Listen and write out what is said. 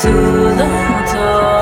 to the top.